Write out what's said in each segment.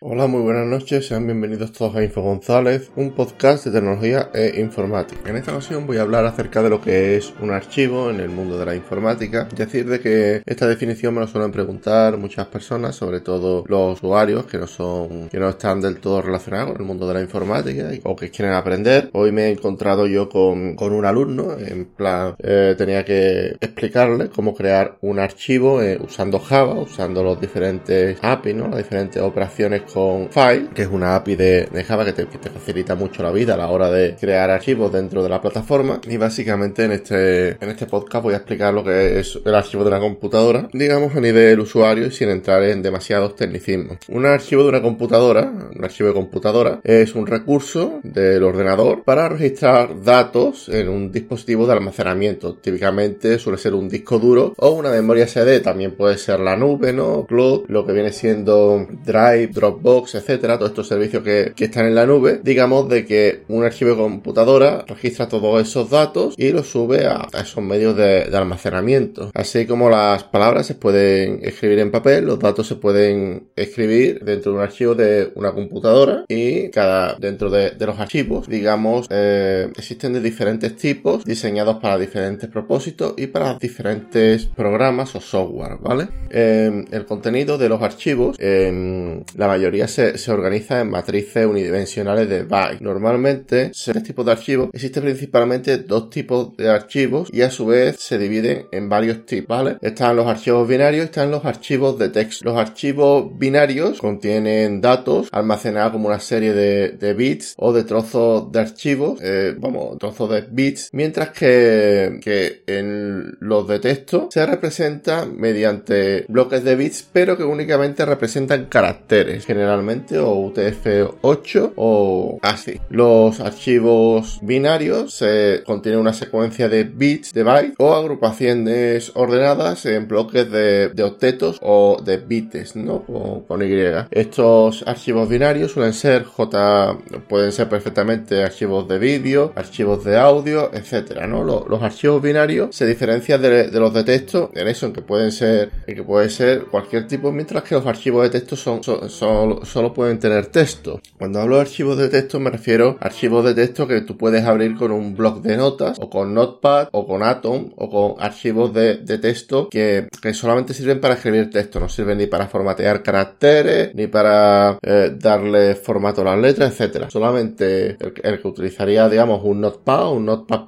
Hola, muy buenas noches, sean bienvenidos todos a Info González, un podcast de tecnología e informática. En esta ocasión voy a hablar acerca de lo que es un archivo en el mundo de la informática, decir, de que esta definición me lo suelen preguntar muchas personas, sobre todo los usuarios que no son, que no están del todo relacionados con el mundo de la informática o que quieren aprender. Hoy me he encontrado yo con, un alumno, en plan, eh, tenía que explicarle cómo crear un archivo eh, usando Java, usando los diferentes APIs, ¿no? las diferentes operaciones con File, que es una API de, Java que te, facilita mucho la vida a la hora de crear archivos dentro de la plataforma. Y básicamente en este, en este podcast voy a explicar lo que es el archivo de una computadora, digamos a nivel usuario y sin entrar en demasiados tecnicismos. Un archivo de una computadora, un archivo de computadora, es un recurso del ordenador para registrar datos en un dispositivo de almacenamiento. Típicamente suele ser un disco duro o una memoria SD, también puede ser la nube, ¿no? Cloud, lo que viene siendo Drive, Drop Box, etcétera, todos estos servicios que, están en la nube, digamos de que un archivo de computadora registra todos esos datos y los sube a, esos medios de, almacenamiento. Así como las palabras se pueden escribir en papel, los datos se pueden escribir dentro de un archivo de una computadora y cada dentro de, los archivos, digamos, eh, existen de diferentes tipos diseñados para diferentes propósitos y para diferentes programas o software, ¿vale? Eh, el contenido de los archivos, eh, la mayoría se, organiza en matrices unidimensionales de bytes. Normalmente, este tipo de archivos existen principalmente dos tipos de archivos y a su vez se dividen en varios tipos, ¿vale? Están los archivos binarios y están los archivos de texto. Los archivos binarios contienen datos almacenados como una serie de, bits o de trozos de archivos, eh, vamos, trozos de bits, mientras que, que en los de texto se representa mediante bloques de bits, pero que únicamente representan caracteres generalmente o UTF-8 o así. Los archivos binarios se contienen una secuencia de bits de bytes o agrupaciones ordenadas en bloques de, octetos o de bits, ¿no? Con, Y. Estos archivos binarios suelen ser J, pueden ser perfectamente archivos de vídeo, archivos de audio, etcétera, ¿no? Los, archivos binarios se diferencian de, los de texto en eso, en que pueden ser, en que puede ser cualquier tipo, mientras que los archivos de texto son solo, pueden tener texto. Cuando hablo de archivos de texto me refiero a archivos de texto que tú puedes abrir con un blog de notas o con Notepad o con Atom o con archivos de, texto que, solamente sirven para escribir texto, no sirven ni para formatear caracteres ni para eh, darle formato a las letras, etcétera. Solamente el, que utilizaría, digamos, un Notepad un Notepad++,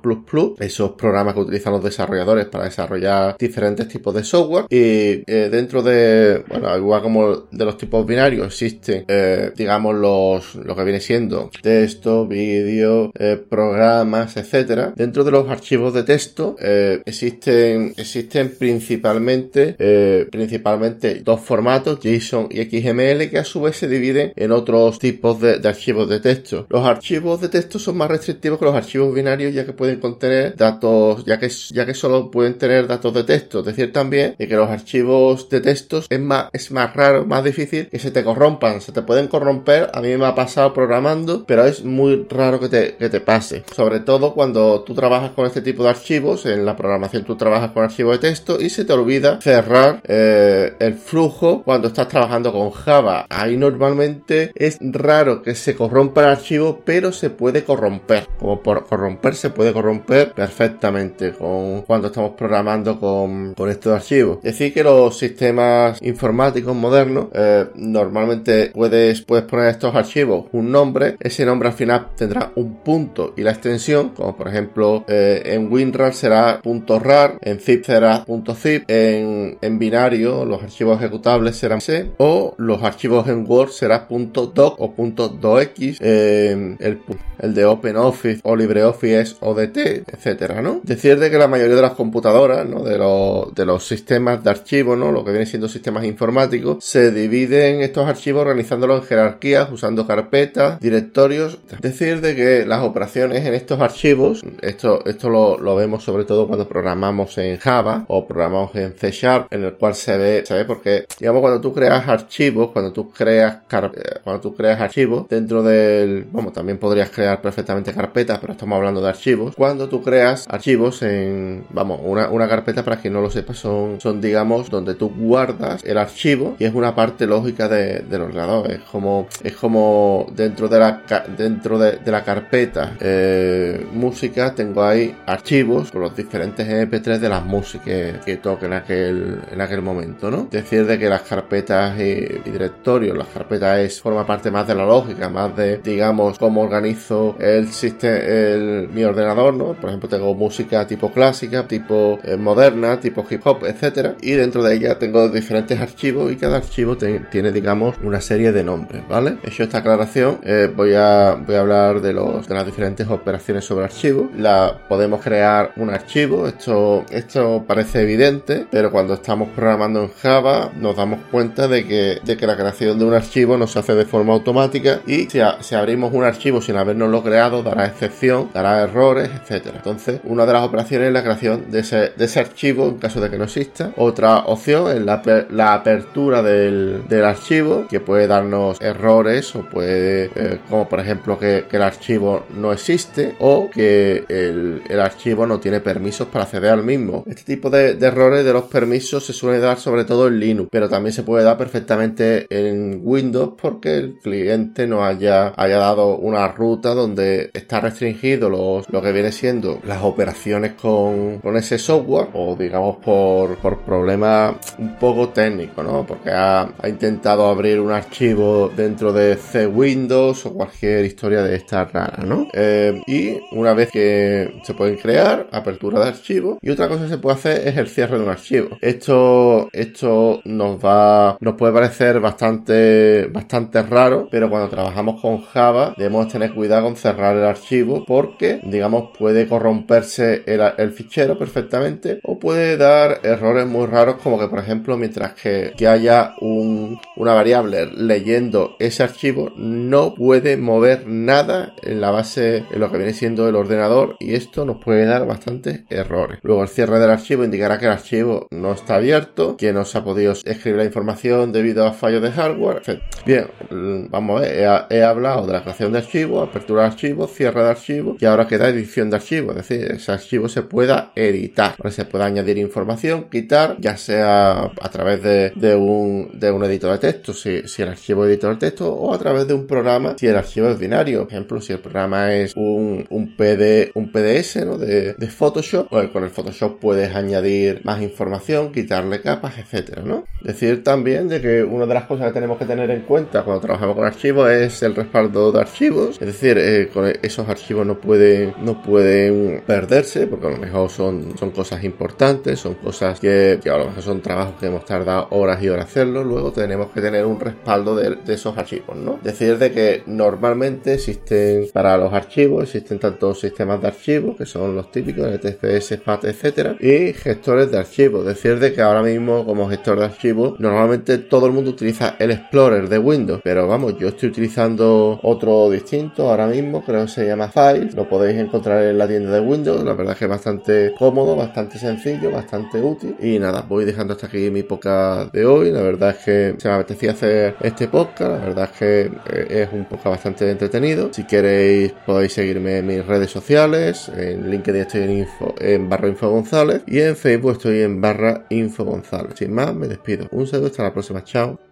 esos programas que utilizan los desarrolladores para desarrollar diferentes tipos de software y eh, dentro de, bueno, igual como de los tipos binarios existen, eh, digamos, los, lo que viene siendo texto, vídeo, eh, programas, etcétera. Dentro de los archivos de texto eh, existen, existen principalmente, principalmente dos formatos, JSON y XML, que a su vez se dividen en otros tipos de, archivos de texto. Los archivos de texto son más restrictivos que los archivos binarios, ya que pueden contener datos, ya que, ya que solo pueden tener datos de texto. Es decir, también que los archivos de textos es más, es más raro, más difícil que se te se te pueden corromper. A mí me ha pasado programando, pero es muy raro que te, que te pase. Sobre todo cuando tú trabajas con este tipo de archivos, en la programación tú trabajas con archivos de texto y se te olvida cerrar eh, el flujo cuando estás trabajando con Java. Ahí normalmente es raro que se corrompa el archivo, pero se puede corromper. Como por corromper se puede corromper perfectamente con cuando estamos programando con, con estos archivos. Decir, que los sistemas informáticos modernos eh, normalmente puedes, puedes poner estos archivos un nombre, ese nombre al final tendrá un punto y la extensión, como por ejemplo eh, en WinRAR será .rar, en zip será .zip, en, en binario los archivos ejecutables serán C o los archivos en Word será .doc o .docx, eh, el, el de OpenOffice o LibreOffice es ODT, etcétera, ¿no? Decir de que la mayoría de las computadoras, ¿no? De los, de los sistemas de archivo, ¿no? Lo que vienen siendo sistemas informáticos, se dividen estos archivos archivo organizándolo en jerarquías, usando carpetas, directorios. Decir de que las operaciones en estos archivos, esto, esto lo, vemos sobre todo cuando programamos en Java o programamos en C Sharp, en el cual se ve, se ve porque, digamos, cuando tú creas archivos, cuando tú creas, eh, cuando tú creas archivos dentro del, vamos, también podrías crear perfectamente carpetas, pero estamos hablando de archivos. Cuando tú creas archivos en, vamos, una, una carpeta para quien no lo sepa, son, son, digamos, donde tú guardas el archivo y es una parte lógica de, de del ordenador. Es como, es como dentro de la, dentro de, la carpeta eh, música tengo ahí archivos con los diferentes MP3 de las músicas que, toque en aquel, en aquel momento, ¿no? Decir de que las carpetas y, directorios, las carpetas es, forma parte más de la lógica, más de, digamos, cómo organizo el sistema, el, mi ordenador, ¿no? Por ejemplo, tengo música tipo clásica, tipo eh, moderna, tipo hip hop, etcétera, y dentro de ella tengo diferentes archivos y cada archivo tiene, digamos, una serie de nombres, ¿vale? Hecho esta aclaración, eh, voy, a, voy a hablar de, los, de las diferentes operaciones sobre archivos. La, podemos crear un archivo, esto, esto parece evidente, pero cuando estamos programando en Java nos damos cuenta de que, de que la creación de un archivo no se hace de forma automática y si, si abrimos un archivo sin habernoslo creado dará excepción, dará errores, etcétera. Entonces, una de las operaciones es la creación de ese, de ese archivo en caso de que no exista. Otra opción es la, la apertura del, del, archivo que puede darnos errores o puede, eh, como por ejemplo que, el archivo no existe o que el, el, archivo no tiene permisos para acceder al mismo. Este tipo de, errores de los permisos se suele dar sobre todo en Linux, pero también se puede dar perfectamente en Windows porque el cliente no haya, haya dado una ruta donde está restringido los, lo que viene siendo las operaciones con, con ese software o digamos por, por problemas un poco técnicos, ¿no? Porque ha, ha, intentado abrir un archivo dentro de C Windows o cualquier historia de esta rara, ¿no? Eh, y una vez que se pueden crear, apertura de archivo y otra cosa que se puede hacer es el cierre de un archivo. Esto, esto nos va, nos puede parecer bastante, bastante raro, pero cuando trabajamos con Java debemos tener cuidado con cerrar el archivo porque, digamos, puede corromperse el, fichero perfectamente o puede dar errores muy raros como que, por ejemplo, mientras que, que haya un, una variable leyendo ese archivo, no puede mover nada en la base, en lo que viene siendo el ordenador y esto nos puede dar bastantes errores. Luego el cierre del archivo indicará que el archivo no está abierto, que no se ha podido escribir la información debido a fallos de hardware, Bien, vamos a ver, he, hablado de la creación de archivos, apertura de archivos, cierre de archivos y ahora queda edición de archivos, es decir, ese archivo se pueda editar, se puede añadir información, quitar, ya sea a través de, un, de un editor de texto, si el archivo editor de texto, o a través de un programa, si el archivo es binario, por ejemplo, si el programa es un, un, PD, un PDS ¿no? de, de Photoshop, pues con el Photoshop puedes añadir más información, quitarle capas, etcétera, ¿no? Decir también de que una de las cosas que tenemos que tener en cuenta cuando trabajamos con archivos es el respaldo de archivos. Es decir, eh, con esos archivos no pueden, no pueden perderse porque a lo mejor son, son cosas importantes, son cosas que, a lo mejor son trabajos que hemos tardado horas y horas hacerlo. Luego tenemos que tener un respaldo de, esos archivos, ¿no? Decir de que normalmente existen para los archivos, existen tantos sistemas de archivos que son los típicos, NTFS, FAT, etcétera, y gestores de archivos. Decir de que ahora mismo como gestor de archivos, normalmente todo el mundo utiliza el Explorer de Windows, pero vamos, yo estoy utilizando otro distinto ahora mismo, creo que se llama Files, lo podéis encontrar en la tienda de Windows, la verdad es que es bastante cómodo, bastante sencillo, bastante útil y nada, voy dejando hasta aquí mi podcast de hoy, la verdad es que se me apetecía hacer este podcast, la verdad es que eh, es un podcast bastante entretenido, si queréis podéis seguirme en mis redes sociales, en LinkedIn estoy en, info, en barra info González y en Facebook estoy en barra info González. Sin más, me despido. Un saludo, hasta la próxima, chao.